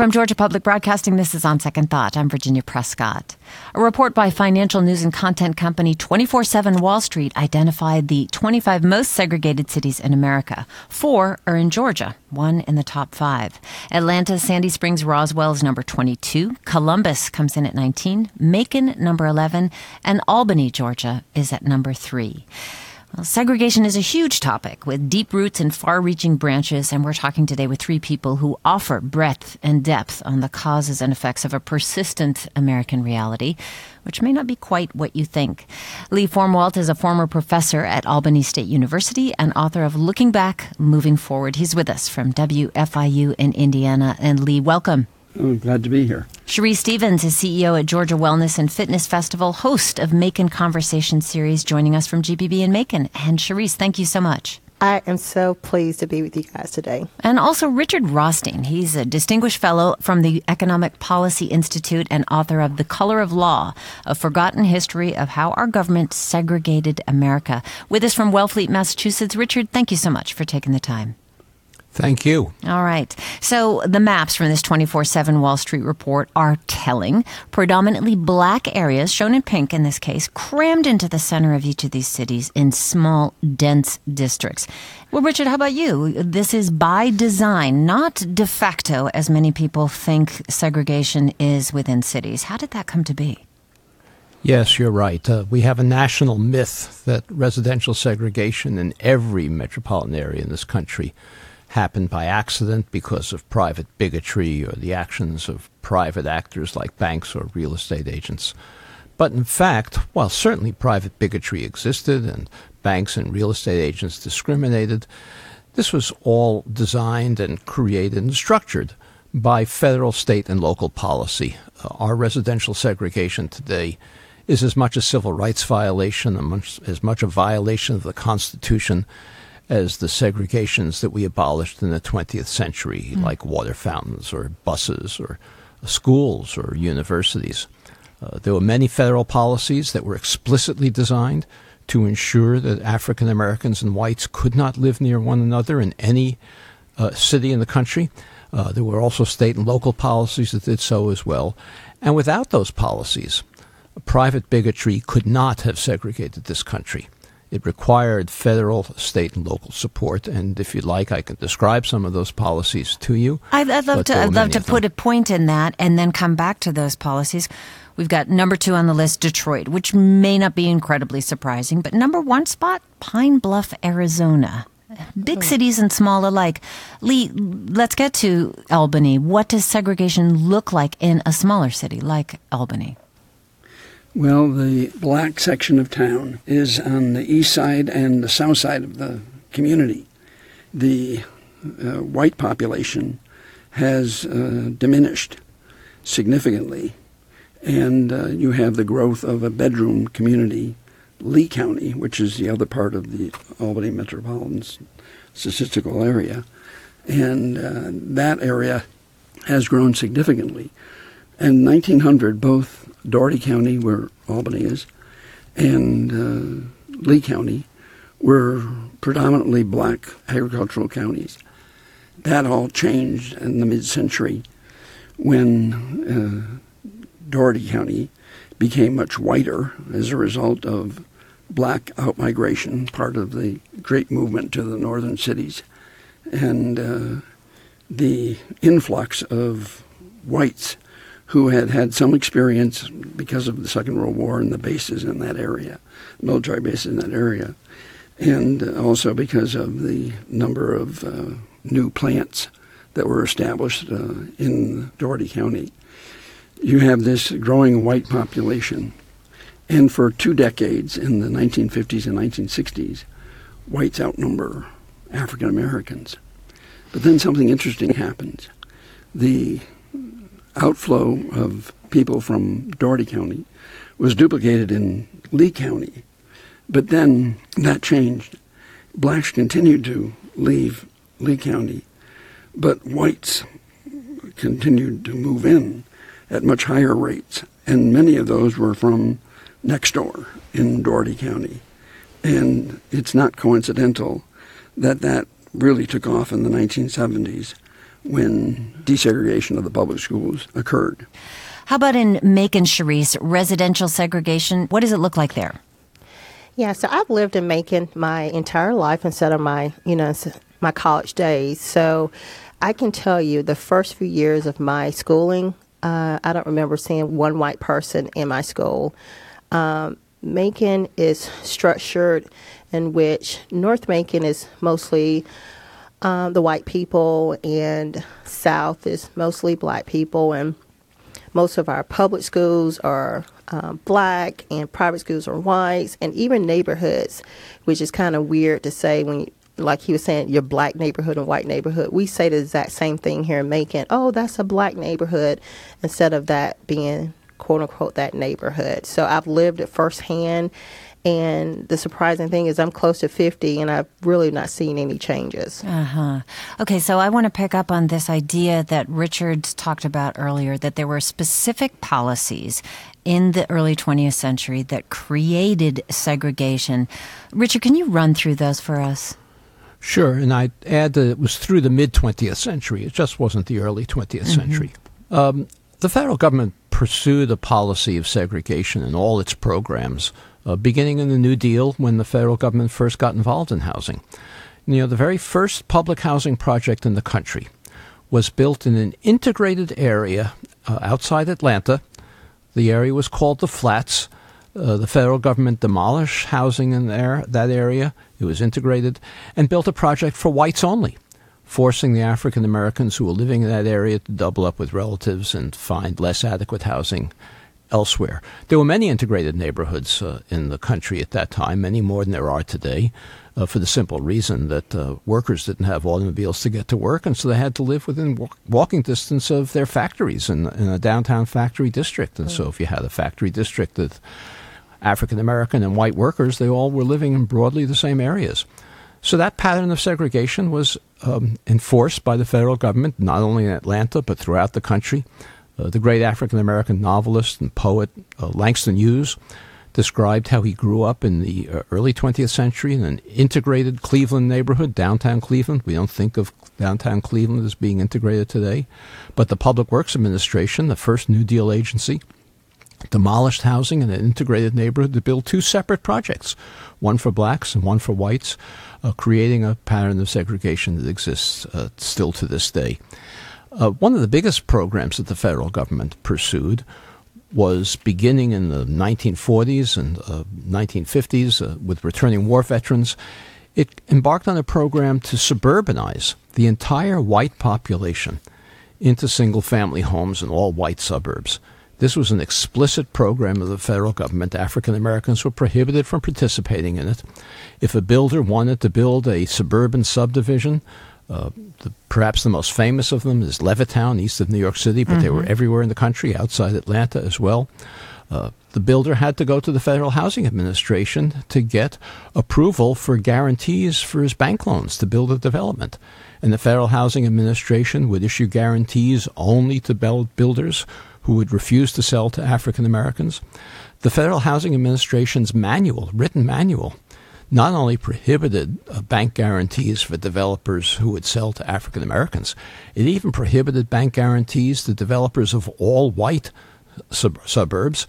From Georgia Public Broadcasting, this is On Second Thought. I'm Virginia Prescott. A report by financial news and content company 24 7 Wall Street identified the 25 most segregated cities in America. Four are in Georgia, one in the top five. Atlanta, Sandy Springs, Roswell is number 22. Columbus comes in at 19. Macon, number 11. And Albany, Georgia, is at number three. Well, segregation is a huge topic with deep roots and far reaching branches, and we're talking today with three people who offer breadth and depth on the causes and effects of a persistent American reality, which may not be quite what you think. Lee Formwalt is a former professor at Albany State University and author of Looking Back, Moving Forward. He's with us from WFIU in Indiana. And Lee, welcome. I'm glad to be here. Cherise Stevens is CEO at Georgia Wellness and Fitness Festival, host of Macon Conversation Series, joining us from GPB in Macon. And Cherise, thank you so much. I am so pleased to be with you guys today. And also Richard Rothstein. He's a distinguished fellow from the Economic Policy Institute and author of The Color of Law, a forgotten history of how our government segregated America. With us from Wellfleet, Massachusetts, Richard, thank you so much for taking the time. Thank you. All right. So the maps from this 24 7 Wall Street report are telling. Predominantly black areas, shown in pink in this case, crammed into the center of each of these cities in small, dense districts. Well, Richard, how about you? This is by design, not de facto, as many people think segregation is within cities. How did that come to be? Yes, you're right. Uh, we have a national myth that residential segregation in every metropolitan area in this country happened by accident because of private bigotry or the actions of private actors like banks or real estate agents. But in fact, while certainly private bigotry existed and banks and real estate agents discriminated, this was all designed and created and structured by federal, state, and local policy. Uh, our residential segregation today is as much a civil rights violation, as much a violation of the Constitution as the segregations that we abolished in the 20th century, mm. like water fountains or buses or schools or universities. Uh, there were many federal policies that were explicitly designed to ensure that African Americans and whites could not live near one another in any uh, city in the country. Uh, there were also state and local policies that did so as well. And without those policies, private bigotry could not have segregated this country. It required federal, state, and local support. And if you'd like, I can describe some of those policies to you. I'd, I'd love to. I'd love to put a point in that, and then come back to those policies. We've got number two on the list, Detroit, which may not be incredibly surprising, but number one spot, Pine Bluff, Arizona. Big hmm. cities and small alike. Lee, let's get to Albany. What does segregation look like in a smaller city like Albany? Well, the black section of town is on the east side and the south side of the community. The uh, white population has uh, diminished significantly, and uh, you have the growth of a bedroom community, Lee County, which is the other part of the Albany metropolitan statistical area, and uh, that area has grown significantly. In 1900, both Dougherty County, where Albany is, and uh, Lee County were predominantly black agricultural counties. That all changed in the mid century when uh, Dougherty County became much whiter as a result of black outmigration, part of the great movement to the northern cities, and uh, the influx of whites who had had some experience because of the Second World War and the bases in that area, military bases in that area, and also because of the number of uh, new plants that were established uh, in Dougherty County. You have this growing white population, and for two decades in the 1950s and 1960s, whites outnumber African Americans. But then something interesting happens. The outflow of people from Dougherty County was duplicated in Lee County. But then that changed. Blacks continued to leave Lee County, but whites continued to move in at much higher rates. And many of those were from next door in Dougherty County. And it's not coincidental that that really took off in the 1970s when desegregation of the public schools occurred. How about in Macon, Cherise, residential segregation? What does it look like there? Yeah, so I've lived in Macon my entire life instead of my, you know, my college days. So I can tell you the first few years of my schooling, uh, I don't remember seeing one white person in my school. Um, Macon is structured in which North Macon is mostly um, the white people, and South is mostly black people, and most of our public schools are um, black, and private schools are whites, and even neighborhoods, which is kind of weird to say when you, like he was saying, your black neighborhood and white neighborhood. We say the exact same thing here in Macon. Oh, that's a black neighborhood, instead of that being quote unquote that neighborhood. So I've lived it firsthand. And the surprising thing is, I'm close to 50 and I've really not seen any changes. Uh huh. Okay, so I want to pick up on this idea that Richard talked about earlier that there were specific policies in the early 20th century that created segregation. Richard, can you run through those for us? Sure, and I'd add that it was through the mid 20th century. It just wasn't the early 20th mm-hmm. century. Um, the federal government pursued a policy of segregation in all its programs, uh, beginning in the New Deal when the federal government first got involved in housing. You know, the very first public housing project in the country was built in an integrated area uh, outside Atlanta. The area was called the Flats. Uh, the federal government demolished housing in there, that area. It was integrated and built a project for whites only forcing the African Americans who were living in that area to double up with relatives and find less adequate housing elsewhere. There were many integrated neighborhoods uh, in the country at that time, many more than there are today, uh, for the simple reason that uh, workers didn't have automobiles to get to work, and so they had to live within walk- walking distance of their factories in, in, a downtown factory district. And mm. so if you had a factory district that African American and white workers, they all were living in broadly the same areas. So that pattern of segregation was um, enforced by the federal government, not only in Atlanta, but throughout the country. Uh, the great African American novelist and poet uh, Langston Hughes described how he grew up in the uh, early 20th century in an integrated Cleveland neighborhood, downtown Cleveland. We don't think of downtown Cleveland as being integrated today, but the Public Works Administration, the first New Deal agency, demolished housing in an integrated neighborhood to build two separate projects, one for blacks and one for whites uh, creating a pattern of segregation that exists uh, still to this day. Uh, one of the biggest programs that the federal government pursued was beginning in the 1940s and 1950s uh, uh, with returning war veterans. It embarked on a program to suburbanize the entire white population into single family homes in all white suburbs. This was an explicit program of the federal government. African Americans were prohibited from participating in it. If a builder wanted to build a suburban subdivision, uh, the, perhaps the most famous of them is Levittown, east of New York City, but mm-hmm. they were mm-hmm. everywhere in the country, outside Atlanta as well. Uh, the builder had to go to the Federal Housing Administration to get approval for guarantees for his bank loans to build a development. And the Federal Housing Administration would issue guarantees only to builders who would refuse to sell to African Americans. The Federal Housing Administration's manual, written manual, not only prohibited uh, bank guarantees for developers who would sell to African Americans, it even prohibited bank guarantees to developers of all white sub- suburbs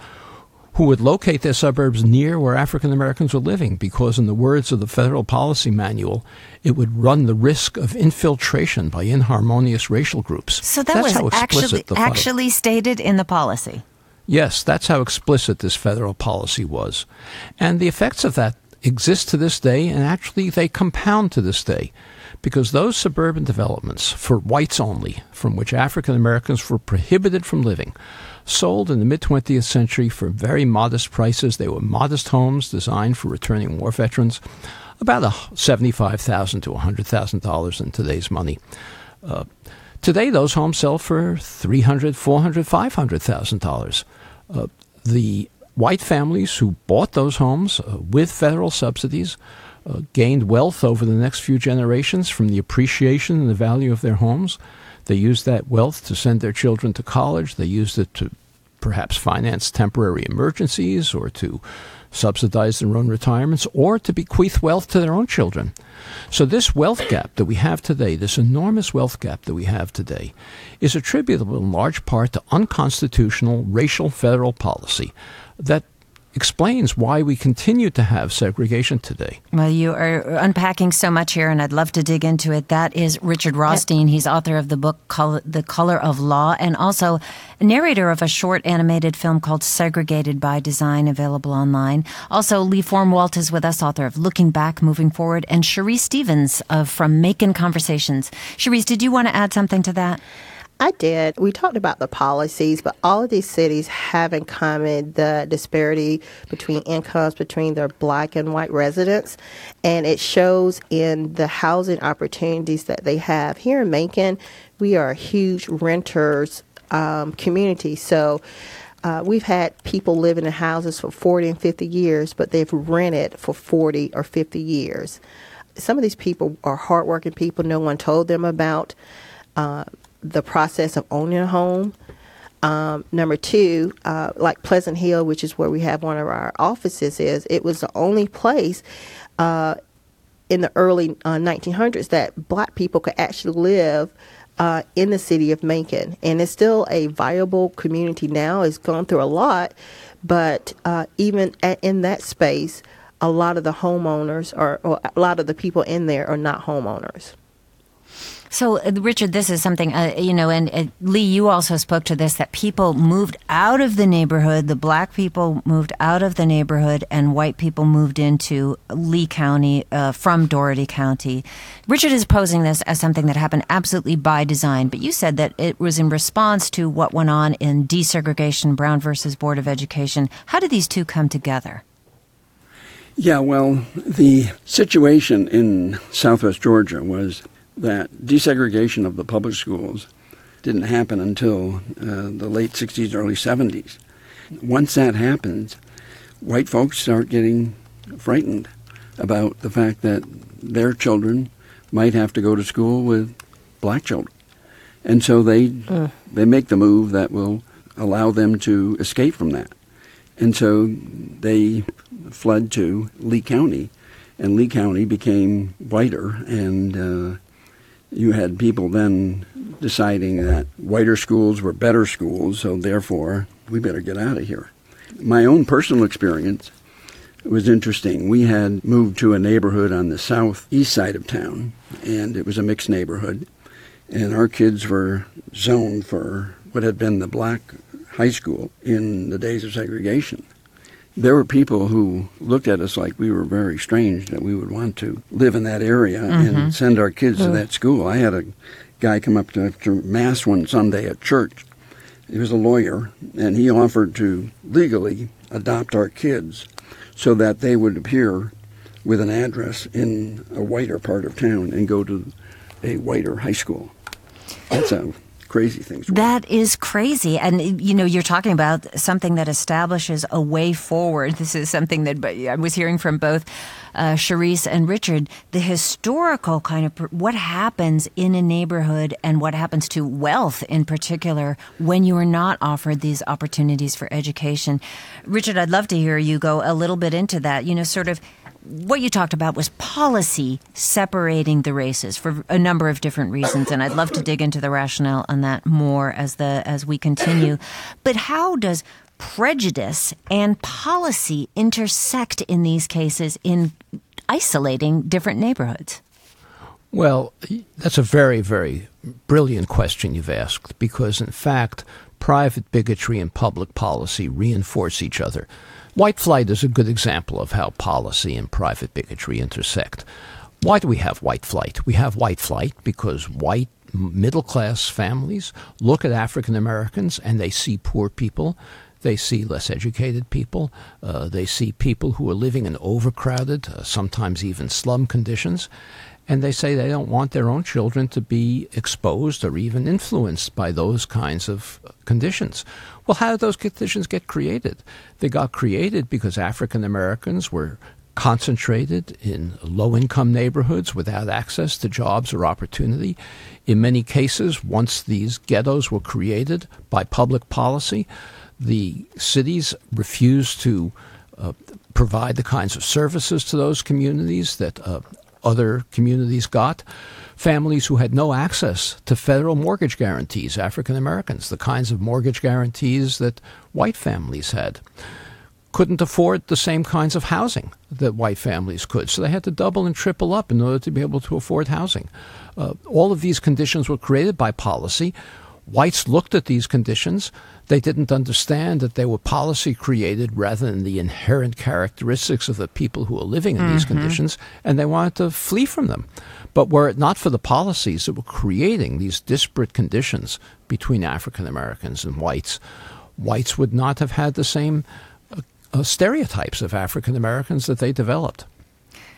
who would locate their suburbs near where African Americans were living because, in the words of the federal policy manual, it would run the risk of infiltration by inharmonious racial groups. So that that's was actually, actually stated in the policy. Yes, that's how explicit this federal policy was. And the effects of that exist to this day, and actually they compound to this day because those suburban developments for whites only, from which African Americans were prohibited from living, sold in the mid 20th century for very modest prices. They were modest homes designed for returning war veterans, about 75,000 to $100,000 in today's money. Uh, today, those homes sell for $300,000, $400,000, $500,000. Uh, the white families who bought those homes uh, with federal subsidies uh, gained wealth over the next few generations from the appreciation and the value of their homes. They used that wealth to send their children to college. They used it to perhaps finance temporary emergencies or to subsidize their own retirements, or to bequeath wealth to their own children. So, this wealth gap that we have today, this enormous wealth gap that we have today, is attributable in large part to unconstitutional racial federal policy that explains why we continue to have segregation today. Well, you are unpacking so much here, and I'd love to dig into it. That is Richard Rothstein. He's author of the book The Color of Law and also narrator of a short animated film called Segregated by Design, available online. Also, Lee Formwalt is with us, author of Looking Back, Moving Forward, and Cherise Stevens of From Macon Conversations. Cherise, did you want to add something to that? I did. We talked about the policies, but all of these cities have in common the disparity between incomes between their black and white residents. And it shows in the housing opportunities that they have. Here in Macon, we are a huge renters um, community. So uh, we've had people living in houses for 40 and 50 years, but they've rented for 40 or 50 years. Some of these people are hardworking people no one told them about. Uh, the process of owning a home. Um, number two, uh, like Pleasant Hill, which is where we have one of our offices, is it was the only place uh, in the early uh, 1900s that black people could actually live uh, in the city of Macon, and it's still a viable community now. It's gone through a lot, but uh, even at, in that space, a lot of the homeowners or, or a lot of the people in there are not homeowners. So, uh, Richard, this is something, uh, you know, and uh, Lee, you also spoke to this that people moved out of the neighborhood. The black people moved out of the neighborhood, and white people moved into Lee County uh, from Dougherty County. Richard is posing this as something that happened absolutely by design, but you said that it was in response to what went on in desegregation, Brown versus Board of Education. How did these two come together? Yeah, well, the situation in southwest Georgia was that desegregation of the public schools didn't happen until uh, the late 60s, early 70s. Once that happens, white folks start getting frightened about the fact that their children might have to go to school with black children. And so they uh. they make the move that will allow them to escape from that. And so they fled to Lee County, and Lee County became whiter and uh, you had people then deciding that whiter schools were better schools, so therefore we better get out of here. My own personal experience was interesting. We had moved to a neighborhood on the southeast side of town, and it was a mixed neighborhood, and our kids were zoned for what had been the black high school in the days of segregation there were people who looked at us like we were very strange that we would want to live in that area mm-hmm. and send our kids to that school. I had a guy come up to after mass one Sunday at church. He was a lawyer, and he offered to legally adopt our kids so that they would appear with an address in a whiter part of town and go to a whiter high school. That's a crazy things. That is crazy. And, you know, you're talking about something that establishes a way forward. This is something that I was hearing from both uh, Cherise and Richard, the historical kind of what happens in a neighborhood and what happens to wealth in particular when you are not offered these opportunities for education. Richard, I'd love to hear you go a little bit into that, you know, sort of what you talked about was policy separating the races for a number of different reasons, and I'd love to dig into the rationale on that more as the as we continue. But how does prejudice and policy intersect in these cases in isolating different neighborhoods? Well, that's a very, very brilliant question you've asked because, in fact, private bigotry and public policy reinforce each other. White flight is a good example of how policy and private bigotry intersect. Why do we have white flight? We have white flight because white middle class families look at African Americans and they see poor people. They see less educated people. Uh, they see people who are living in overcrowded, uh, sometimes even slum conditions and they say they don't want their own children to be exposed or even influenced by those kinds of conditions. Well, how did those conditions get created? They got created because African Americans were concentrated in low income neighborhoods without access to jobs or opportunity. In many cases, once these ghettos were created by public policy, the cities refused to uh, provide the kinds of services to those communities that uh, other communities got. Families who had no access to federal mortgage guarantees, African Americans, the kinds of mortgage guarantees that white families had couldn't afford the same kinds of housing that white families could. So they had to double and triple up in order to be able to afford housing. Uh, all of these conditions were created by policy. Whites looked at these conditions. They didn't understand that they were policy created rather than the inherent characteristics of the people who were living in mm-hmm. these conditions, and they wanted to flee from them. But were it not for the policies that were creating these disparate conditions between African Americans and whites, whites would not have had the same uh, stereotypes of African Americans that they developed.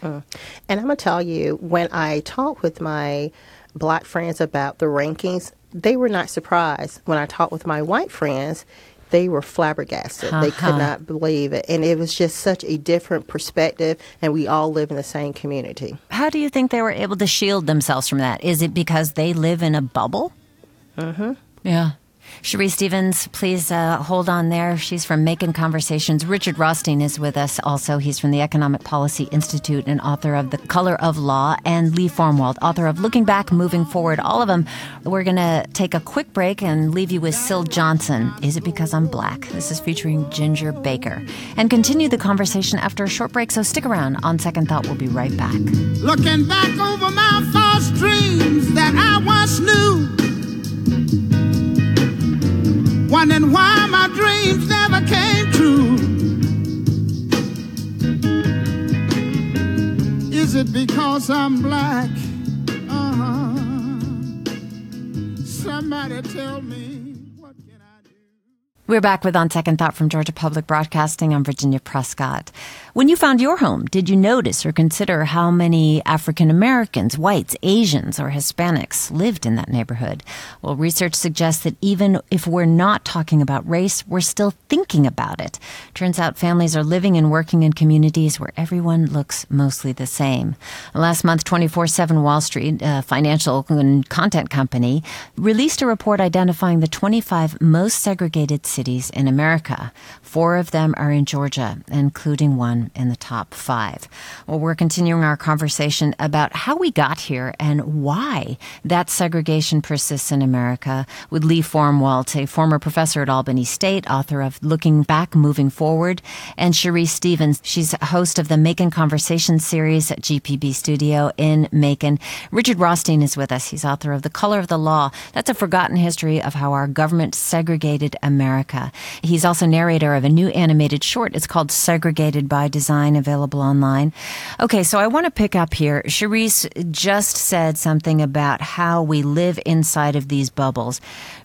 Uh, and I'm going to tell you, when I talk with my black friends about the rankings, they were not surprised. When I talked with my white friends, they were flabbergasted. Uh-huh. They could not believe it. And it was just such a different perspective, and we all live in the same community. How do you think they were able to shield themselves from that? Is it because they live in a bubble? Mm-hmm. Yeah. Cherie Stevens, please uh, hold on there. She's from Macon Conversations. Richard Rothstein is with us also. He's from the Economic Policy Institute and author of The Color of Law, and Lee Formwalt, author of Looking Back, Moving Forward. All of them. We're going to take a quick break and leave you with Syl Johnson. Is it because I'm black? This is featuring Ginger Baker. And continue the conversation after a short break, so stick around. On Second Thought, we'll be right back. Looking back over my false dreams that I once knew wondering why my dreams never came true. Is it because I'm black? Uh-huh. Somebody tell me. We're back with On Second Thought from Georgia Public Broadcasting. I'm Virginia Prescott. When you found your home, did you notice or consider how many African Americans, whites, Asians, or Hispanics lived in that neighborhood? Well, research suggests that even if we're not talking about race, we're still thinking about it. Turns out families are living and working in communities where everyone looks mostly the same. Last month, 24 7 Wall Street, a financial content company, released a report identifying the 25 most segregated cities in America. Four of them are in Georgia, including one in the top five. Well, we're continuing our conversation about how we got here and why that segregation persists in America with Lee Formwalt, a former professor at Albany State, author of Looking Back, Moving Forward, and Cherie Stevens. She's host of the Macon Conversation series at GPB Studio in Macon. Richard Rothstein is with us. He's author of The Color of the Law. That's a forgotten history of how our government segregated America. He's also narrator of a new animated short. It's called Segregated by Design, available online. Okay, so I want to pick up here. Cherise just said something about how we live inside of these bubbles.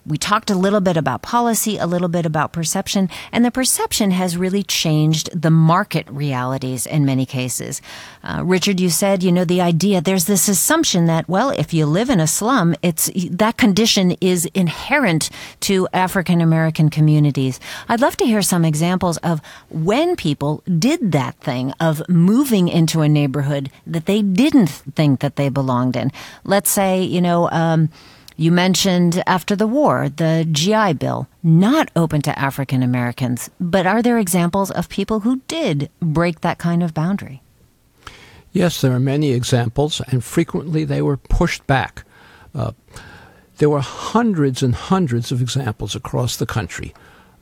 We talked a little bit about policy, a little bit about perception, and the perception has really changed the market realities in many cases. Uh, Richard, you said, you know, the idea, there's this assumption that, well, if you live in a slum, it's, that condition is inherent to African American communities. I'd love to hear some examples of when people did that thing of moving into a neighborhood that they didn't think that they belonged in. Let's say, you know, um, you mentioned after the war, the GI Bill, not open to African Americans. But are there examples of people who did break that kind of boundary? Yes, there are many examples, and frequently they were pushed back. Uh, there were hundreds and hundreds of examples across the country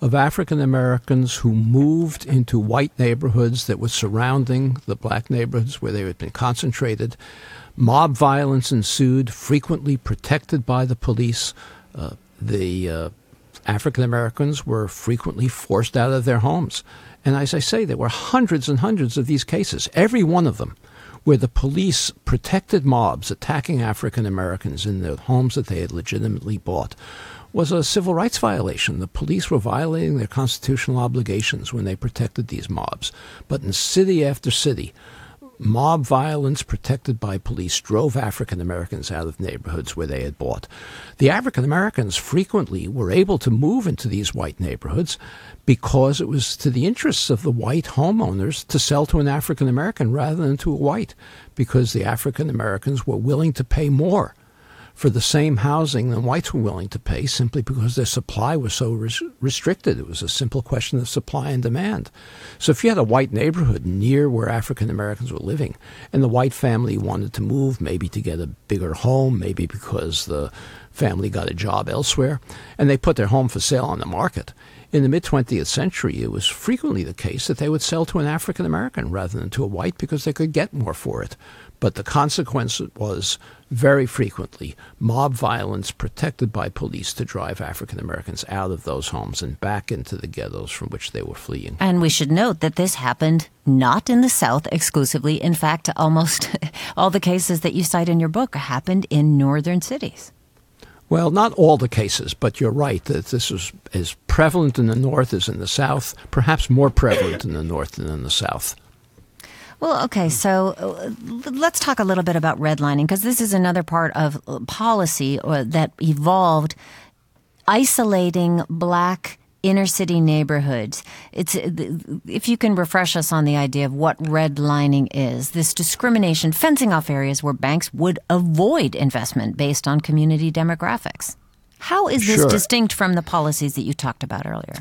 of African Americans who moved into white neighborhoods that were surrounding the black neighborhoods where they had been concentrated. Mob violence ensued, frequently protected by the police. Uh, the uh, African Americans were frequently forced out of their homes. And as I say, there were hundreds and hundreds of these cases, every one of them where the police protected mobs attacking African Americans in the homes that they had legitimately bought was a civil rights violation. The police were violating their constitutional obligations when they protected these mobs. But in city after city, mob violence protected by police drove African Americans out of neighborhoods where they had bought. The African Americans frequently were able to move into these white neighborhoods because it was to the interests of the white homeowners to sell to an African American rather than to a white, because the African Americans were willing to pay more for the same housing than whites were willing to pay simply because their supply was so res- restricted. It was a simple question of supply and demand. So if you had a white neighborhood near where African Americans were living and the white family wanted to move, maybe to get a bigger home, maybe because the family got a job elsewhere, and they put their home for sale on the market. In the mid 20th century, it was frequently the case that they would sell to an African American rather than to a white because they could get more for it. But the consequence was very frequently mob violence protected by police to drive African Americans out of those homes and back into the ghettos from which they were fleeing. And we should note that this happened not in the South exclusively. In fact, almost all the cases that you cite in your book happened in northern cities. Well, not all the cases, but you're right that this is as prevalent in the North as in the South, perhaps more prevalent in the North than in the South. Well, okay, so uh, let's talk a little bit about redlining because this is another part of uh, policy uh, that evolved isolating black inner city neighborhoods. It's if you can refresh us on the idea of what redlining is. This discrimination fencing off areas where banks would avoid investment based on community demographics. How is this Sure. distinct from the policies that you talked about earlier?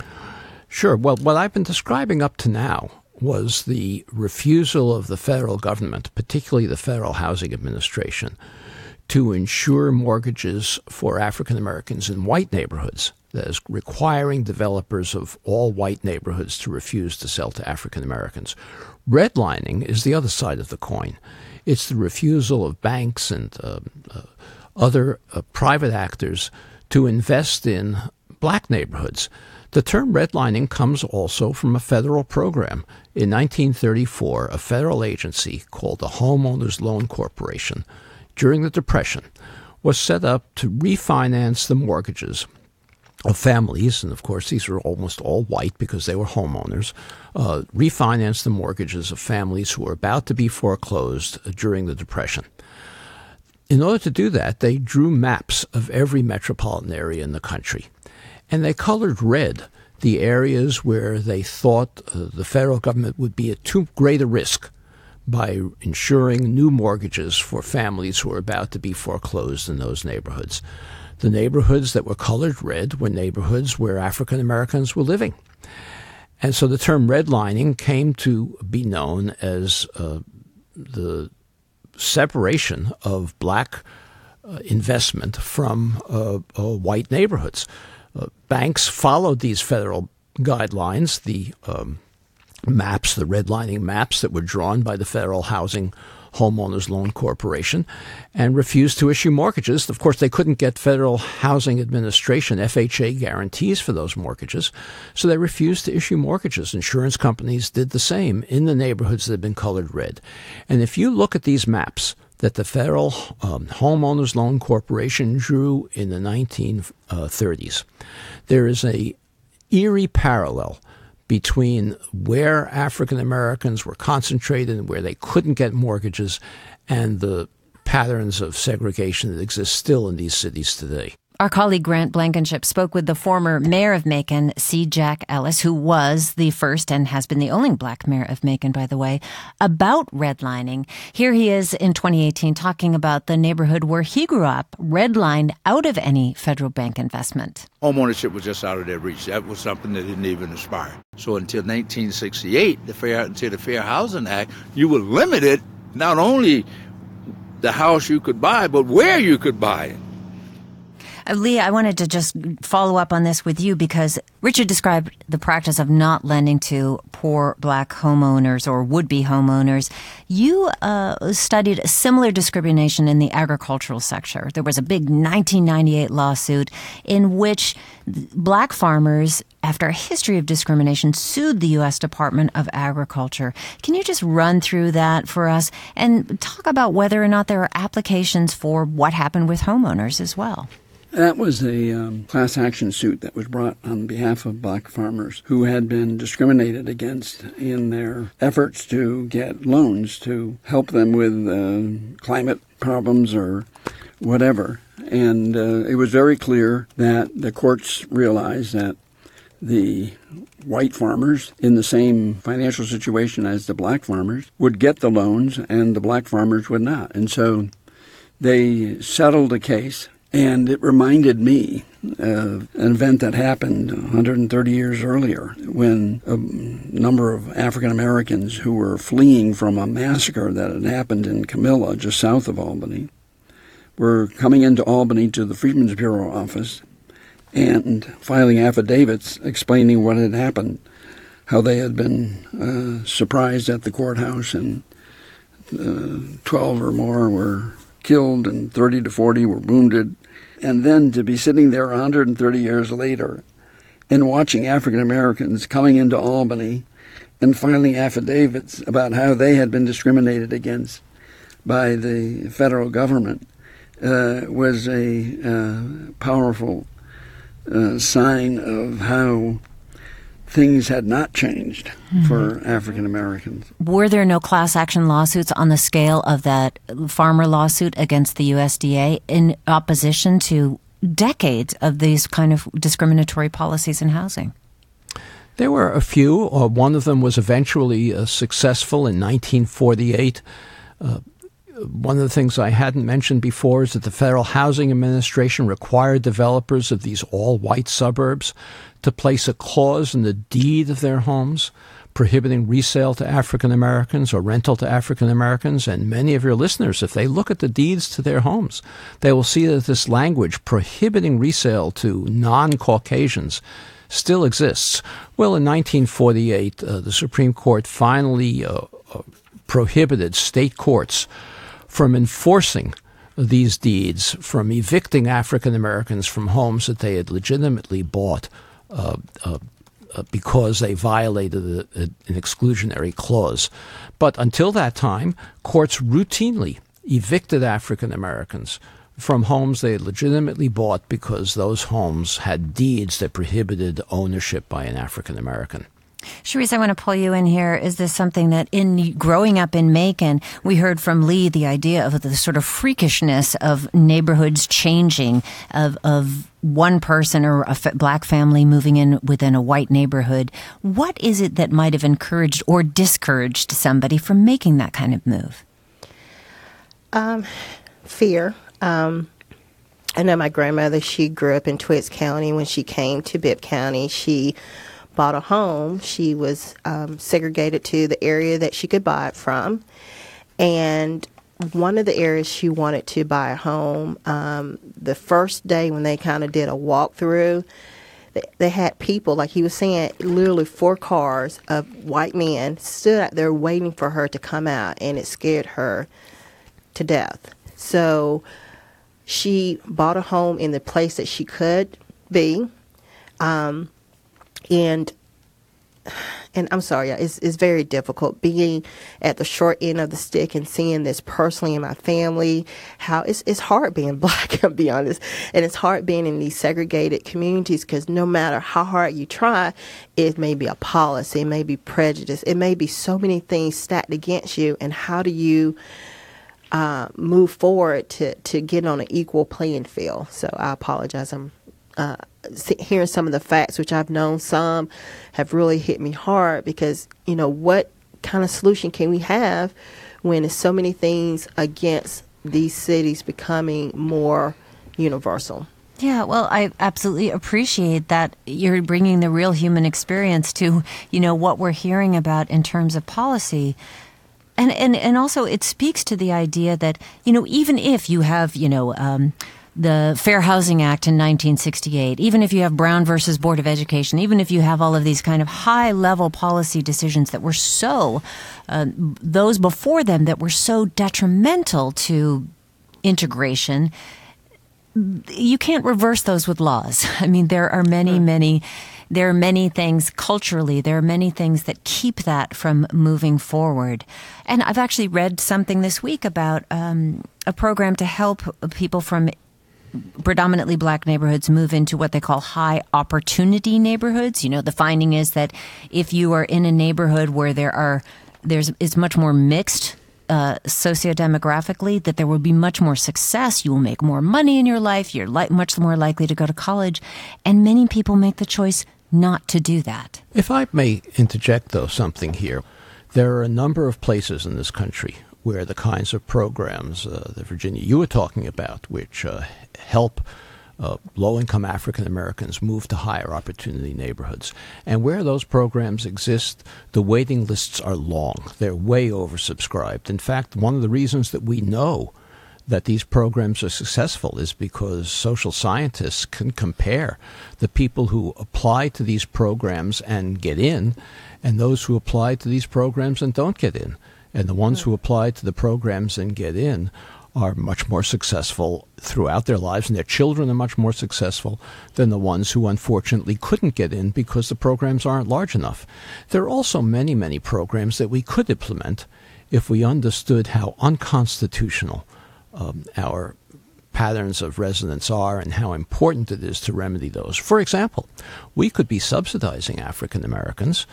Sure. Well, what I've been describing up to now was the refusal of the federal government, particularly the Federal Housing Administration, to insure mortgages for African Americans in white neighborhoods. That is requiring developers of all white neighborhoods to refuse to sell to African Americans. Redlining is the other side of the coin. It's the refusal of banks and uh, uh, other uh, private actors to invest in black neighborhoods. The term redlining comes also from a federal program. In 1934, a federal agency called the Homeowners Loan Corporation during the Depression was set up to refinance the mortgages of families, and of course these were almost all white because they were homeowners, uh, refinance the mortgages of families who were about to be foreclosed during the Depression. In order to do that, they drew maps of every metropolitan area in the country, and they colored red the areas where they thought uh, the federal government would be at too great a risk by insuring new mortgages for families who were about to be foreclosed in those neighborhoods. The neighborhoods that were colored red were neighborhoods where African Americans were living. And so the term redlining came to be known as uh, the separation of black uh, investment from uh, uh, white neighborhoods. Banks followed these federal guidelines, the um, maps, the redlining maps that were drawn by the Federal Housing Homeowners Loan Corporation, and refused to issue mortgages. Of course, they couldn't get Federal Housing Administration, FHA, guarantees for those mortgages, so they refused to issue mortgages. Insurance companies did the same in the neighborhoods that had been colored red. And if you look at these maps, that the Federal um, Homeowners Loan Corporation drew in the 1930s. There is a eerie parallel between where African Americans were concentrated and where they couldn't get mortgages and the patterns of segregation that exist still in these cities today. Our colleague Grant Blankenship spoke with the former mayor of Macon, C. Jack Ellis, who was the first and has been the only black mayor of Macon, by the way, about redlining. Here he is in 2018 talking about the neighborhood where he grew up, redlined out of any federal bank investment. Homeownership was just out of their reach. That was something that didn't even aspire. So until 1968, the Fair until the Fair Housing Act, you were limited not only the house you could buy, but where you could buy it. Uh, Lee, I wanted to just follow up on this with you because Richard described the practice of not lending to poor black homeowners or would be homeowners. You uh, studied a similar discrimination in the agricultural sector. There was a big 1998 lawsuit in which black farmers, after a history of discrimination, sued the U.S. Department of Agriculture. Can you just run through that for us and talk about whether or not there are applications for what happened with homeowners as well? That was a um, class action suit that was brought on behalf of black farmers who had been discriminated against in their efforts to get loans to help them with uh, climate problems or whatever. And uh, it was very clear that the courts realized that the white farmers in the same financial situation as the black farmers would get the loans and the black farmers would not. And so They settled a case, and it reminded me of an event that happened 130 years earlier when a number of African Americans who were fleeing from a massacre that had happened in Camilla, just south of Albany, were coming into Albany to the Freedmen's Bureau office and filing affidavits explaining what had happened, how they had been uh, surprised at the courthouse and uh, 12 or more were killed and 30 to 40 were wounded. And then to be sitting there 130 years later and watching African Americans coming into Albany and filing affidavits about how they had been discriminated against by the federal government uh, was a uh, powerful uh, sign of how things had not changed mm-hmm. for African Americans. Were there no class action lawsuits on the scale of that farmer lawsuit against the USDA in opposition to decades of these kind of discriminatory policies in housing? There were a few. Uh, one of them was eventually uh, successful in 1948. Uh, one of the things I hadn't mentioned before is that the Federal Housing Administration required developers of these all white suburbs to place a clause in the deed of their homes prohibiting resale to African Americans or rental to African Americans. And many of your listeners, if they look at the deeds to their homes, they will see that this language prohibiting resale to non Caucasians still exists. Well, in 1948, uh, the Supreme Court finally uh, uh, prohibited state courts from enforcing these deeds, from evicting African Americans from homes that they had legitimately bought uh, uh, uh because they violated a, a, an exclusionary clause. But until that time, courts routinely evicted African Americans from homes they had legitimately bought because those homes had deeds that prohibited ownership by an African American. Cherise, I want to pull you in here. Is this something that in growing up in Macon, we heard from Lee the idea of the sort of freakishness of neighborhoods changing, of, of one person or a f- black family moving in within a white neighborhood. What is it that might have encouraged or discouraged somebody from making that kind of move? Um, fear. Um, I know my grandmother, she grew up in Twiggs County. When she came to Bibb County, she bought a home, she was um, segregated to the area that she could buy it from. And one of the areas she wanted to buy a home, um, the first day when they kind of did a walkthrough, they, they had people, like he was saying, literally four cars of white men stood out there waiting for her to come out, and it scared her to death. So she bought a home in the place that she could be. Um, and and I'm sorry, it's, it's very difficult being at the short end of the stick and seeing this personally in my family. How it's it's hard being black, I'll be honest, and it's hard being in these segregated communities because no matter how hard you try, it may be a policy, it may be prejudice, it may be so many things stacked against you, and how do you uh, move forward to to get on an equal playing field? So I apologize, I'm. Uh, hearing some of the facts, which I've known some, have really hit me hard because you know what kind of solution can we have when there's so many things against these cities becoming more universal. Yeah, well, I absolutely appreciate that you're bringing the real human experience to, you know, what we're hearing about in terms of policy. And, and, and also it speaks to the idea that, you know, even if you have, you know, um, the Fair Housing Act in 1968, even if you have Brown versus Board of Education, even if you have all of these kind of high level policy decisions that were so, uh, those before them that were so detrimental to integration, you can't reverse those with laws. I mean, there are many, many. There are many things culturally, there are many things that keep that from moving forward. And I've actually read something this week about um, a program to help people from predominantly black neighborhoods move into what they call high opportunity neighborhoods. You know, the finding is that if you are in a neighborhood where there are there's is much more mixed uh, sociodemographically, that there will be much more success. You will make more money in your life. You're li- much more likely to go to college, and many people make the choice not to do that. If I may interject, though, something here, there are a number of places in this country where the kinds of programs uh, that Virginia you were talking about, which uh, help uh, low income African Americans move to higher opportunity neighborhoods. And where those programs exist, the waiting lists are long. They're way oversubscribed. In fact, one of the reasons that we know that these programs are successful is because social scientists can compare the people who apply to these programs and get in and those who apply to these programs and don't get in. And the ones who apply to the programs and get in are much more successful throughout their lives, and their children are much more successful than the ones who unfortunately couldn't get in because the programs aren't large enough. There are also many, many programs that we could implement if we understood how unconstitutional um, our patterns of residence are and how important it is to remedy those. For example, we could be subsidizing African Americans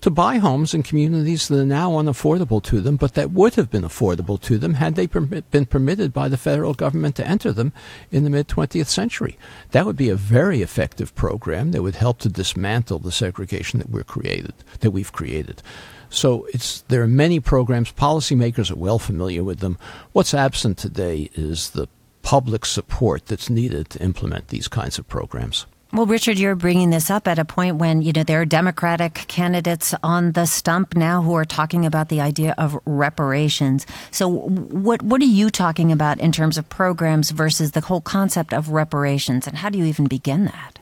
to buy homes in communities that are now unaffordable to them, but that would have been affordable to them had they been permitted by the federal government to enter them in the mid 20th century. That would be a very effective program that would help to dismantle the segregation that we're created, that we've created. So it's there are many programs. Policymakers are well familiar with them. What's absent today is the public support that's needed to implement these kinds of programs. Well, Richard, you're bringing this up at a point when, you know, there are Democratic candidates on the stump now who are talking about the idea of reparations. So what, what are you talking about in terms of programs versus the whole concept of reparations? And how do you even begin that?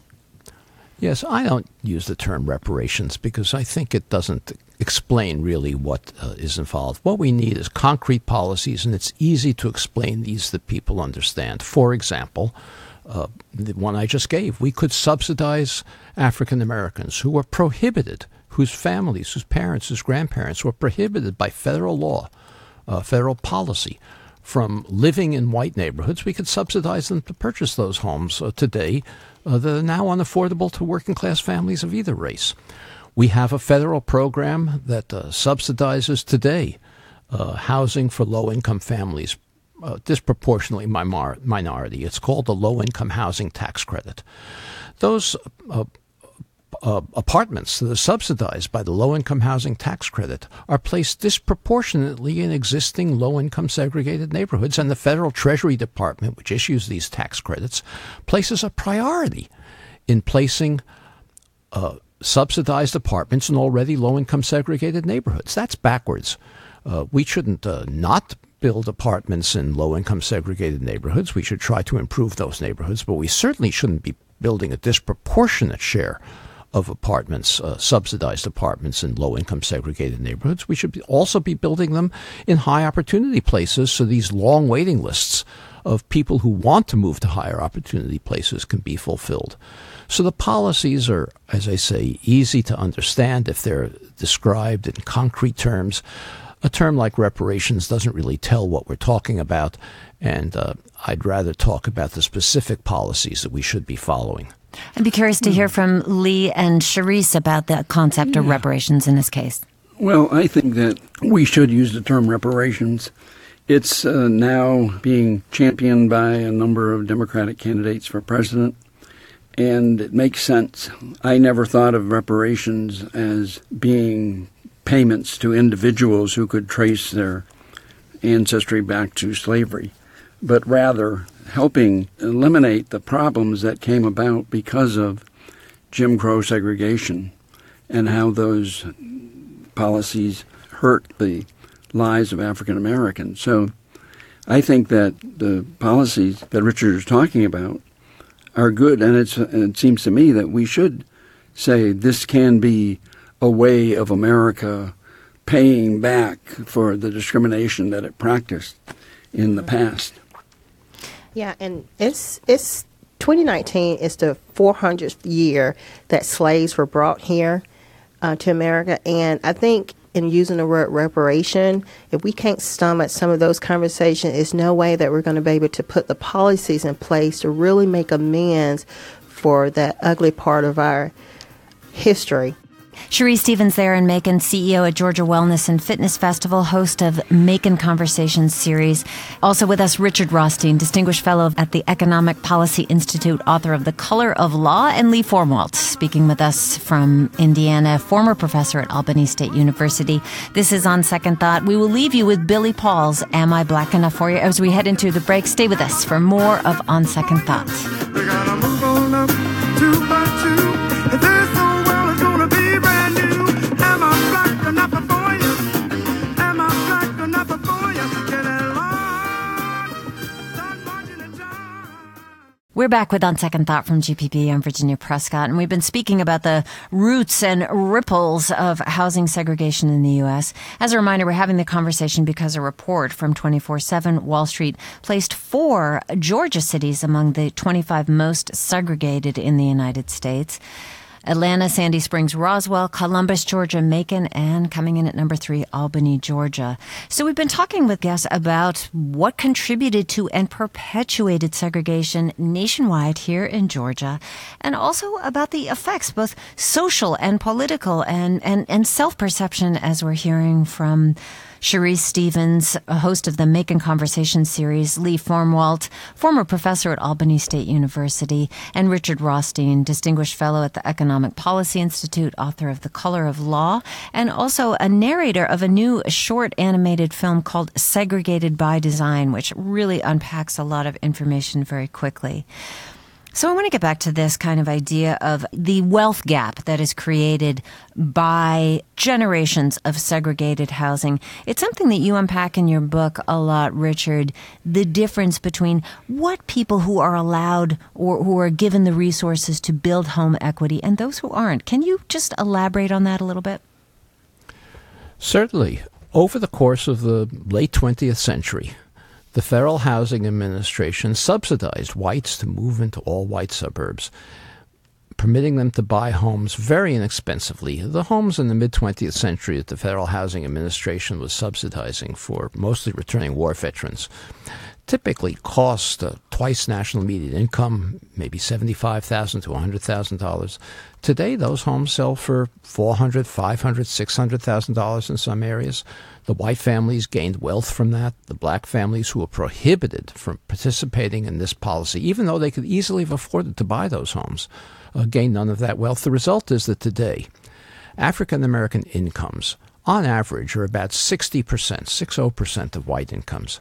Yes, I don't use the term reparations because I think it doesn't explain really what uh, is involved. What we need is concrete policies, and it's easy to explain these that people understand. For example, uh, the one I just gave. We could subsidize African Americans who were prohibited, whose families, whose parents, whose grandparents were prohibited by federal law, uh, federal policy, from living in white neighborhoods. We could subsidize them to purchase those homes uh, today uh, that are now unaffordable to working class families of either race. We have a federal program that uh, subsidizes today uh, housing for low income families uh, disproportionately minor- minority. It's called the Low Income Housing Tax Credit. Those uh, uh, apartments that are subsidized by the low income housing tax credit are placed disproportionately in existing low income segregated neighborhoods, and the Federal Treasury Department, which issues these tax credits, places a priority in placing uh, subsidized apartments in already low income segregated neighborhoods. That's backwards. Uh, we shouldn't uh, not build apartments in low income segregated neighborhoods. We should try to improve those neighborhoods, but we certainly shouldn't be building a disproportionate share of apartments, uh, subsidized apartments in low income segregated neighborhoods. We should be also be building them in high opportunity places so these long waiting lists of people who want to move to higher opportunity places can be fulfilled. So the policies are, as I say, easy to understand if they're described in concrete terms a term like reparations doesn't really tell what we're talking about, and uh, I'd rather talk about the specific policies that we should be following. I'd be curious to hear from Lee and Cherise about the concept yeah. of reparations in this case. Well, I think that we should use the term reparations. It's uh, now being championed by a number of Democratic candidates for president, and it makes sense. I never thought of reparations as being payments to individuals who could trace their ancestry back to slavery, but rather helping eliminate the problems that came about because of Jim Crow segregation and how those policies hurt the lives of African Americans. So I think that the policies that Richard is talking about are good, and it seems to me that we should say this can be a way of America paying back for the discrimination that it practiced in the past. Yeah, and it's it's 2019 is the 400th year that slaves were brought here uh, to America, and I think in using the word reparation, if we can't stomach some of those conversations, there's no way that we're going to be able to put the policies in place to really make amends for that ugly part of our history Cherise Stevens there in Macon, CEO at Georgia Wellness and Fitness Festival, host of Macon Conversations series. Also with us, Richard Rothstein, Distinguished Fellow at the Economic Policy Institute, author of The Color of Law, and Lee Formwalt, speaking with us from Indiana, former professor at Albany State University. This is On Second Thought. We will leave you with Billy Paul's Am I Black Enough for You? As we head into the break, stay with us for more of On Second Thought. We're back with On Second Thought from GPB. I'm Virginia Prescott, and we've been speaking about the roots and ripples of housing segregation in the U.S. As a reminder, we're having the conversation because a report from 24 7 Wall Street placed four Georgia cities among the 25 most segregated in the United States. Atlanta, Sandy Springs, Roswell, Columbus, Georgia, Macon, and coming in at number three, Albany, Georgia. So we've been talking with guests about what contributed to and perpetuated segregation nationwide here in Georgia, and also about the effects, both social and political and, and, and self-perception, as we're hearing from Cherise Stevens, a host of the Macon Conversation series, Lee Formwalt, former professor at Albany State University, and Richard Rothstein, distinguished fellow at the Economic Policy Institute, author of The Color of Law, and also a narrator of a new short animated film called Segregated by Design, which really unpacks a lot of information very quickly. So I want to get back to this kind of idea of the wealth gap that is created by generations of segregated housing. It's something that you unpack in your book a lot, Richard. The difference between what people who are allowed or who are given the resources to build home equity and those who aren't. Can you just elaborate on that a little bit? Certainly. Over the course of the late 20th century, the Federal Housing Administration subsidized whites to move into all white suburbs, permitting them to buy homes very inexpensively. The homes in the mid 20th century that the Federal Housing Administration was subsidizing for mostly returning war veterans typically cost uh, twice national median income, maybe $75,000 to $100,000. Today, those homes sell for $400,000, $500,000, $600,000 in some areas. The white families gained wealth from that. The black families who were prohibited from participating in this policy, even though they could easily have afforded to buy those homes, uh, gained none of that wealth. The result is that today, African American incomes, on average, are about 60%, 60% of white incomes.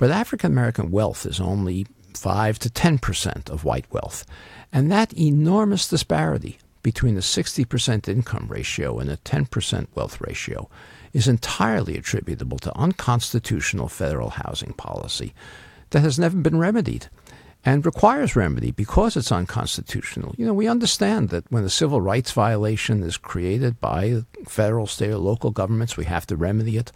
But African American wealth is only 5 to 10% of white wealth. And that enormous disparity between the 60% income ratio and the 10% wealth ratio is entirely attributable to unconstitutional federal housing policy that has never been remedied and requires remedy because it's unconstitutional. You know, we understand that when a civil rights violation is created by federal, state, or local governments, we have to remedy it.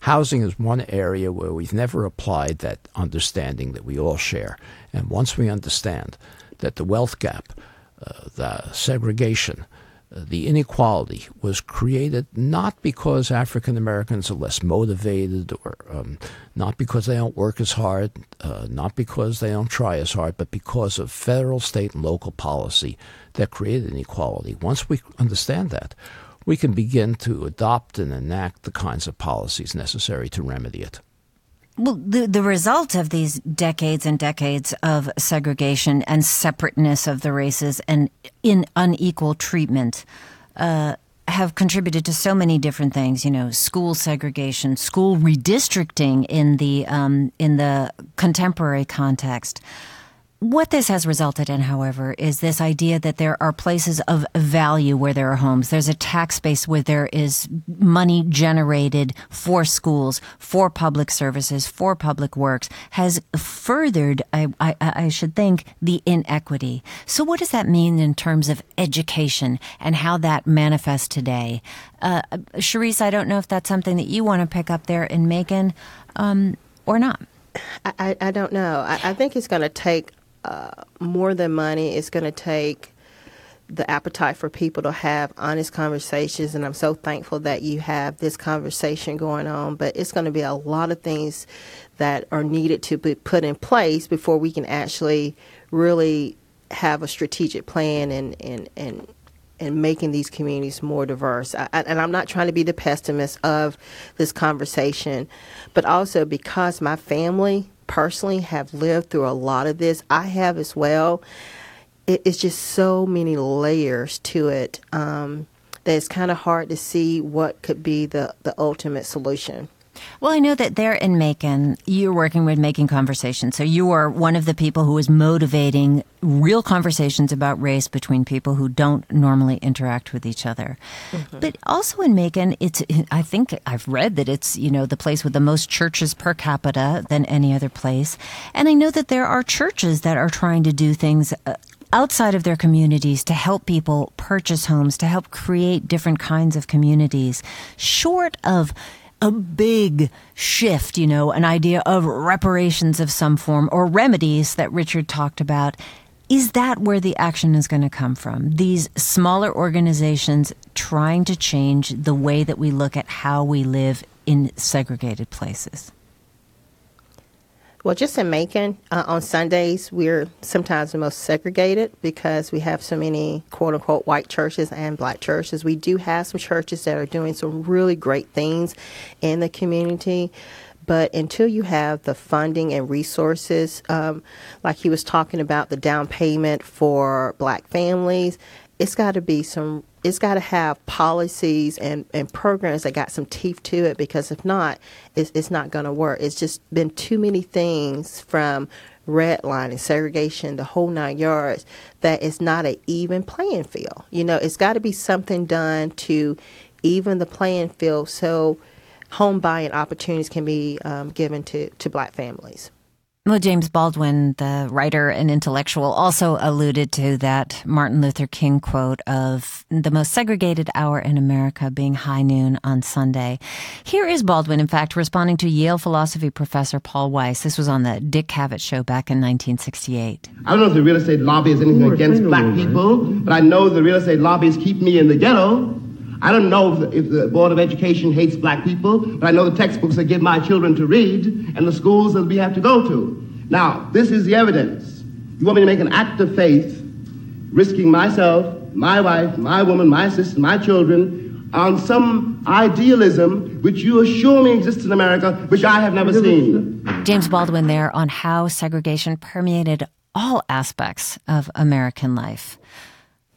Housing is one area where we've never applied that understanding that we all share. And once we understand that the wealth gap, uh, the segregation, the inequality was created not because African Americans are less motivated or um, not because they don't work as hard, uh, not because they don't try as hard, but because of federal, state, and local policy that created inequality. Once we understand that, we can begin to adopt and enact the kinds of policies necessary to remedy it. Well, the, the result of these decades and decades of segregation and separateness of the races and in unequal treatment uh, have contributed to so many different things. You know, school segregation, school redistricting in the um, in the contemporary context. What this has resulted in, however, is this idea that there are places of value where there are homes. There's a tax base where there is money generated for schools, for public services, for public works, has furthered, I, I, I should think, the inequity. So, what does that mean in terms of education and how that manifests today? Uh, Cherise, I don't know if that's something that you want to pick up there in Macon um, or not. I, I, don't know. I, I think it's going to take more than money, it's going to take the appetite for people to have honest conversations. And I'm so thankful that you have this conversation going on. But it's going to be a lot of things that are needed to be put in place before we can actually really have a strategic plan and, and, and and making these communities more diverse. I, and I'm not trying to be the pessimist of this conversation, but also because my family personally have lived through a lot of this, I have as well. It, it's just so many layers to it um, that it's kind of hard to see what could be the, the ultimate solution. Well, I know that there in Macon, you're working with making conversation. So you are one of the people who is motivating real conversations about race between people who don't normally interact with each other. Mm-hmm. But also in Macon, it's, I think I've read that it's, you know, the place with the most churches per capita than any other place. And I know that there are churches that are trying to do things uh, outside of their communities to help people purchase homes, to help create different kinds of communities, short of a big shift, you know, an idea of reparations of some form or remedies that Richard talked about. Is that where the action is going to come from? These smaller organizations trying to change the way that we look at how we live in segregated places? Well, just in Macon, uh, on Sundays, we're sometimes the most segregated because we have so many quote unquote white churches and black churches. We do have some churches that are doing some really great things in the community. But until you have the funding and resources, um, like he was talking about the down payment for black families, it's got to be some it's got to have policies and, and programs that got some teeth to it because if not it's, it's not going to work. It's just been too many things from redlining segregation the whole nine yards that it's not an even playing field. You know it's got to be something done to even the playing field so home buying opportunities can be um, given to, to black families well, James Baldwin, the writer and intellectual, also alluded to that Martin Luther King quote of the most segregated hour in America being high noon on Sunday. Here is Baldwin, in fact, responding to Yale philosophy professor Paul Weiss. This was on the Dick Cavett show back in 1968. I don't know if the real estate lobby is anything against black people, but I know the real estate lobbies keep me in the ghetto. I don't know if the, if the, Board of Education hates black people, but I know the textbooks they give my children to read and the schools that we have to go to. Now, this is the evidence. You want me to make an act of faith, risking myself, my wife, my woman, my sister, my children, on some idealism which you assure me exists in America, which I have never seen. James Baldwin there on how segregation permeated all aspects of American life.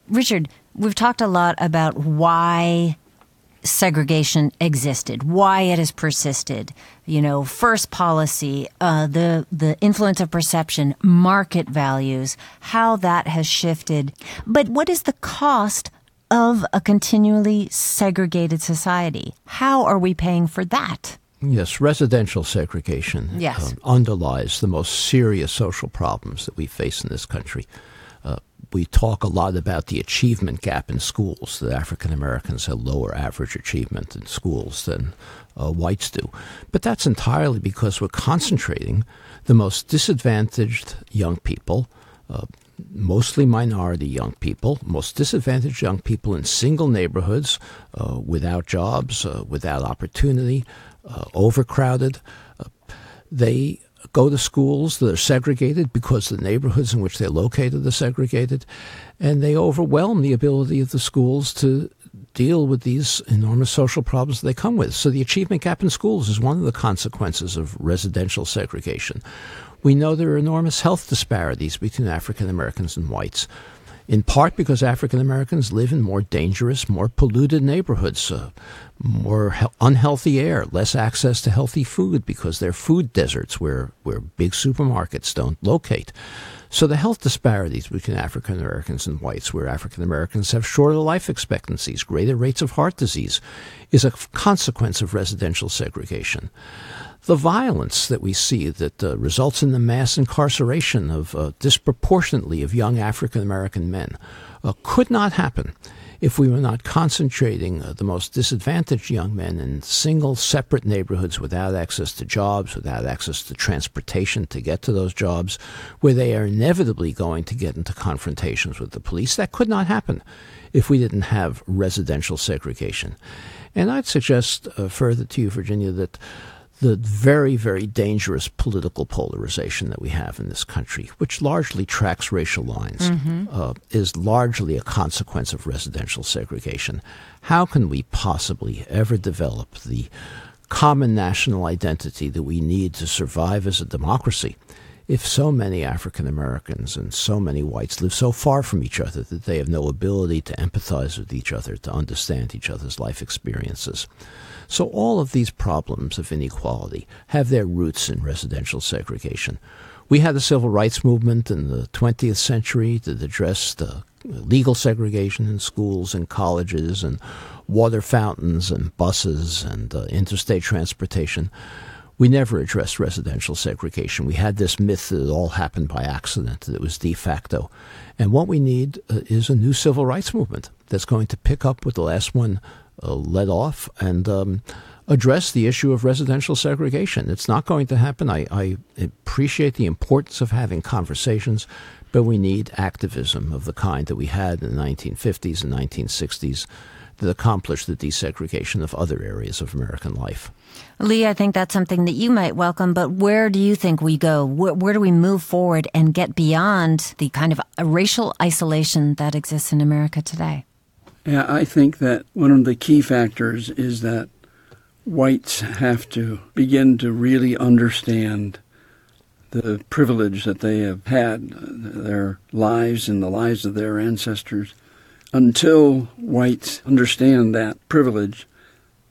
Richard, we've talked a lot about why segregation existed, why it has persisted. You know, first policy, uh, the the influence of perception, market values, how that has shifted. But what is the cost of a continually segregated society? How are we paying for that? Yes, residential segregation yes. Um, underlies the most serious social problems that we face in this country we talk a lot about the achievement gap in schools, that African Americans have lower average achievement in schools than uh, whites do. But that's entirely because we're concentrating the most disadvantaged young people, uh, mostly minority young people, most disadvantaged young people in single neighborhoods uh, without jobs, uh, without opportunity, uh, overcrowded. Uh, they go to schools that are segregated because the neighborhoods in which they're located are segregated, and they overwhelm the ability of the schools to deal with these enormous social problems that they come with. So the achievement gap in schools is one of the consequences of residential segregation. We know there are enormous health disparities between African Americans and whites in part because African Americans live in more dangerous, more polluted neighborhoods, uh, more he- unhealthy air, less access to healthy food because they're food deserts where, where big supermarkets don't locate. So the health disparities between African Americans and whites, where African Americans have shorter life expectancies, greater rates of heart disease, is a consequence of residential segregation the violence that we see that uh, results in the mass incarceration of uh, disproportionately of young African American men uh, could not happen if we were not concentrating uh, the most disadvantaged young men in single separate neighborhoods without access to jobs, without access to transportation to get to those jobs, where they are inevitably going to get into confrontations with the police. That could not happen if we didn't have residential segregation. And I'd suggest uh, further to you, Virginia, that the very, very dangerous political polarization that we have in this country, which largely tracks racial lines, mm-hmm. uh, is largely a consequence of residential segregation. How can we possibly ever develop the common national identity that we need to survive as a democracy if so many African Americans and so many whites live so far from each other that they have no ability to empathize with each other, to understand each other's life experiences. So all of these problems of inequality have their roots in residential segregation. We had the civil rights movement in the 20th century that addressed uh, legal segregation in schools and colleges and water fountains and buses and uh, interstate transportation. We never addressed residential segregation. We had this myth that it all happened by accident, that it was de facto. And what we need uh, is a new civil rights movement that's going to pick up with the last one let off and um, address the issue of residential segregation. It's not going to happen. I, I appreciate the importance of having conversations, but we need activism of the kind that we had in the 1950s and 1960s that accomplished the desegregation of other areas of American life. Lee, I think that's something that you might welcome, but where do you think we go? Where, where, do we move forward and get beyond the kind of racial isolation that exists in America today? Yeah, I think that one of the key factors is that whites have to begin to really understand the privilege that they have had, their lives and the lives of their ancestors. Until whites understand that privilege,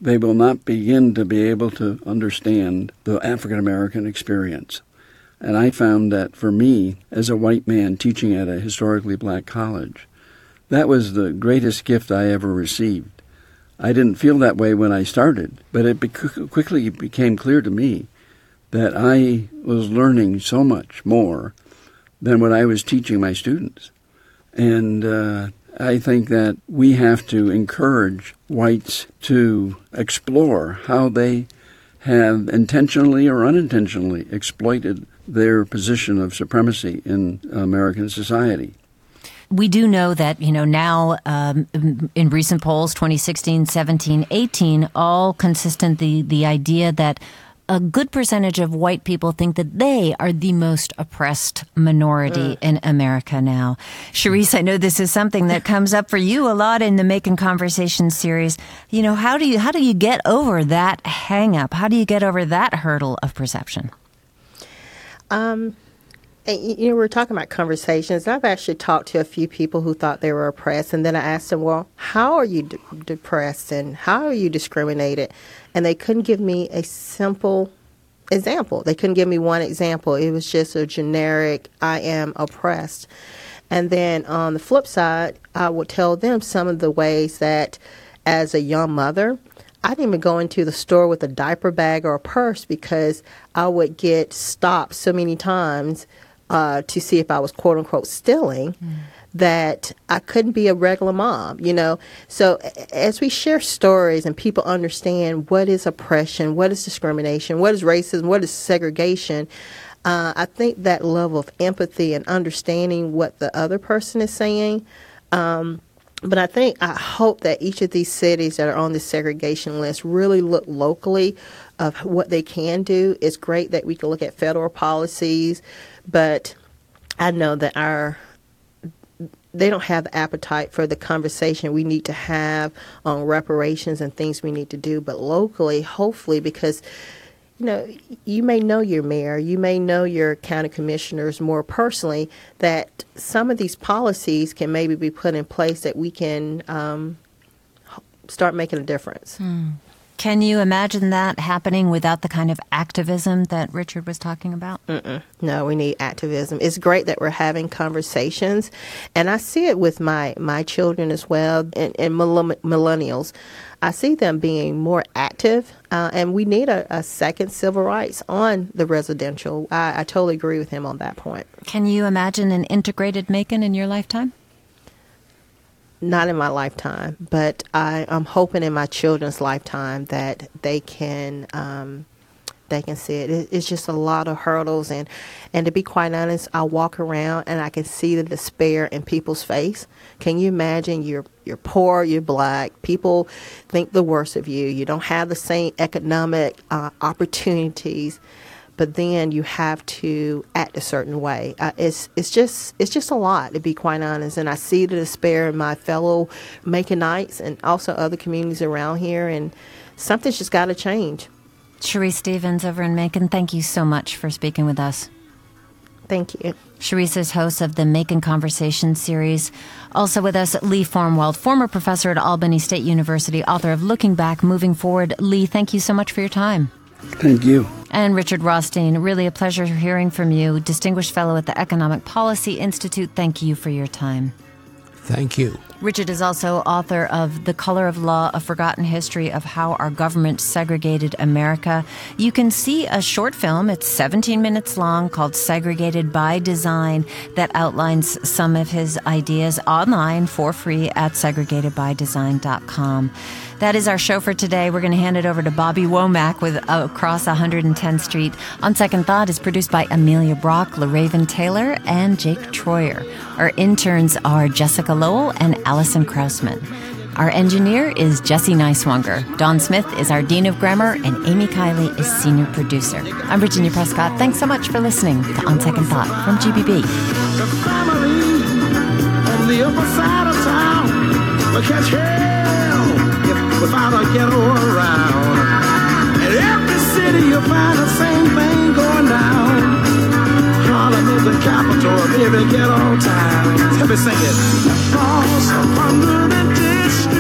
they will not begin to be able to understand the African American experience. And I found that for me, as a white man teaching at a historically black college, that was the greatest gift I ever received. I didn't feel that way when I started, but it quickly became clear to me that I was learning so much more than what I was teaching my students. And uh, I think that we have to encourage whites to explore how they have intentionally or unintentionally exploited their position of supremacy in American society we do know that, you know, now um, in recent polls, 2016, 17, 18, all consistent the, the idea that a good percentage of white people think that they are the most oppressed minority uh. in America now. Cherise, I know this is something that comes up for you a lot in the Macon Conversation series. You know, how do you how do you get over that hang up? How do you get over that hurdle of perception? Um you know, we are talking about conversations. I've actually talked to a few people who thought they were oppressed, and then I asked them, "Well, how are you depressed, and how are you discriminated?" And they couldn't give me a simple example. They couldn't give me one example. It was just a generic, "I am oppressed." And then on the flip side, I would tell them some of the ways that, as a young mother, I didn't even go into the store with a diaper bag or a purse because I would get stopped so many times uh, to see if I was quote unquote stealing. Mm. That I couldn't be a regular mom, you know. So as we share stories and people understand what is oppression, what is discrimination, what is racism, what is segregation, uh, I think that level of empathy and understanding what the other person is saying. Um, but I think I hope that each of these cities that are on the segregation list really look locally of what they can do. It's great that we can look at federal policies, but I know that our they don't have appetite for the conversation we need to have on reparations and things we need to do. But locally, hopefully, because you know, you may know your mayor, you may know your county commissioners more personally, that some of these policies can maybe be put in place that we can um, start making a difference. Mm. Can you imagine that happening without the kind of activism that Richard was talking about? Mm-mm. No, we need activism. It's great that we're having conversations, and I see it with my my children as well, and, and millennials. I see them being more active, uh, and we need a, a, second civil rights on the residential. I, I totally agree with him on that point. Can you imagine an integrated Macon in your lifetime? Not in my lifetime, but I, am hoping in my children's lifetime that they can um, they can see it. it. It's just a lot of hurdles, and and to be quite honest, I walk around and I can see the despair in people's face. Can you imagine? You're you're poor, you're black. People think the worst of you. You don't have the same economic uh, opportunities but then you have to act a certain way. Uh, it's it's just it's just a lot to be quite honest, and I see the despair in my fellow Maconites and also other communities around here, and something's just got to change. Cherise Stevens over in Macon, thank you so much for speaking with us. Thank you. Cherise is host of the Macon Conversation series. Also with us, Lee Formwalt, former professor at Albany State University, author of Looking Back, Moving Forward. Lee, thank you so much for your time. Thank you. And Richard Rothstein, really a pleasure hearing from you. Distinguished Fellow at the Economic Policy Institute, thank you for your time. Thank you. Richard is also author of The Color of Law, A Forgotten History of How Our Government Segregated America. You can see a short film, it's 17 minutes long, called Segregated by Design, that outlines some of his ideas online for free at segregatedbydesign.com. That is our show for today. We're going to hand it over to Bobby Womack with Across 110th Street. On Second Thought is produced by Amelia Brock, LaRaven Taylor, and Jake Troyer. Our interns are Jessica Lowell and Allison Krausman. Our engineer is Jesse Neiswanger. Don Smith is our Dean of Grammar, and Amy Kiley is Senior Producer. I'm Virginia Prescott. Thanks so much for listening to On Second Thought from GPB. The family on the upper side of town catch without a ghetto around. In every city you'll find the same thing going down. Harlem is the capital of every ghetto town. Let me sing it. A hundred and district.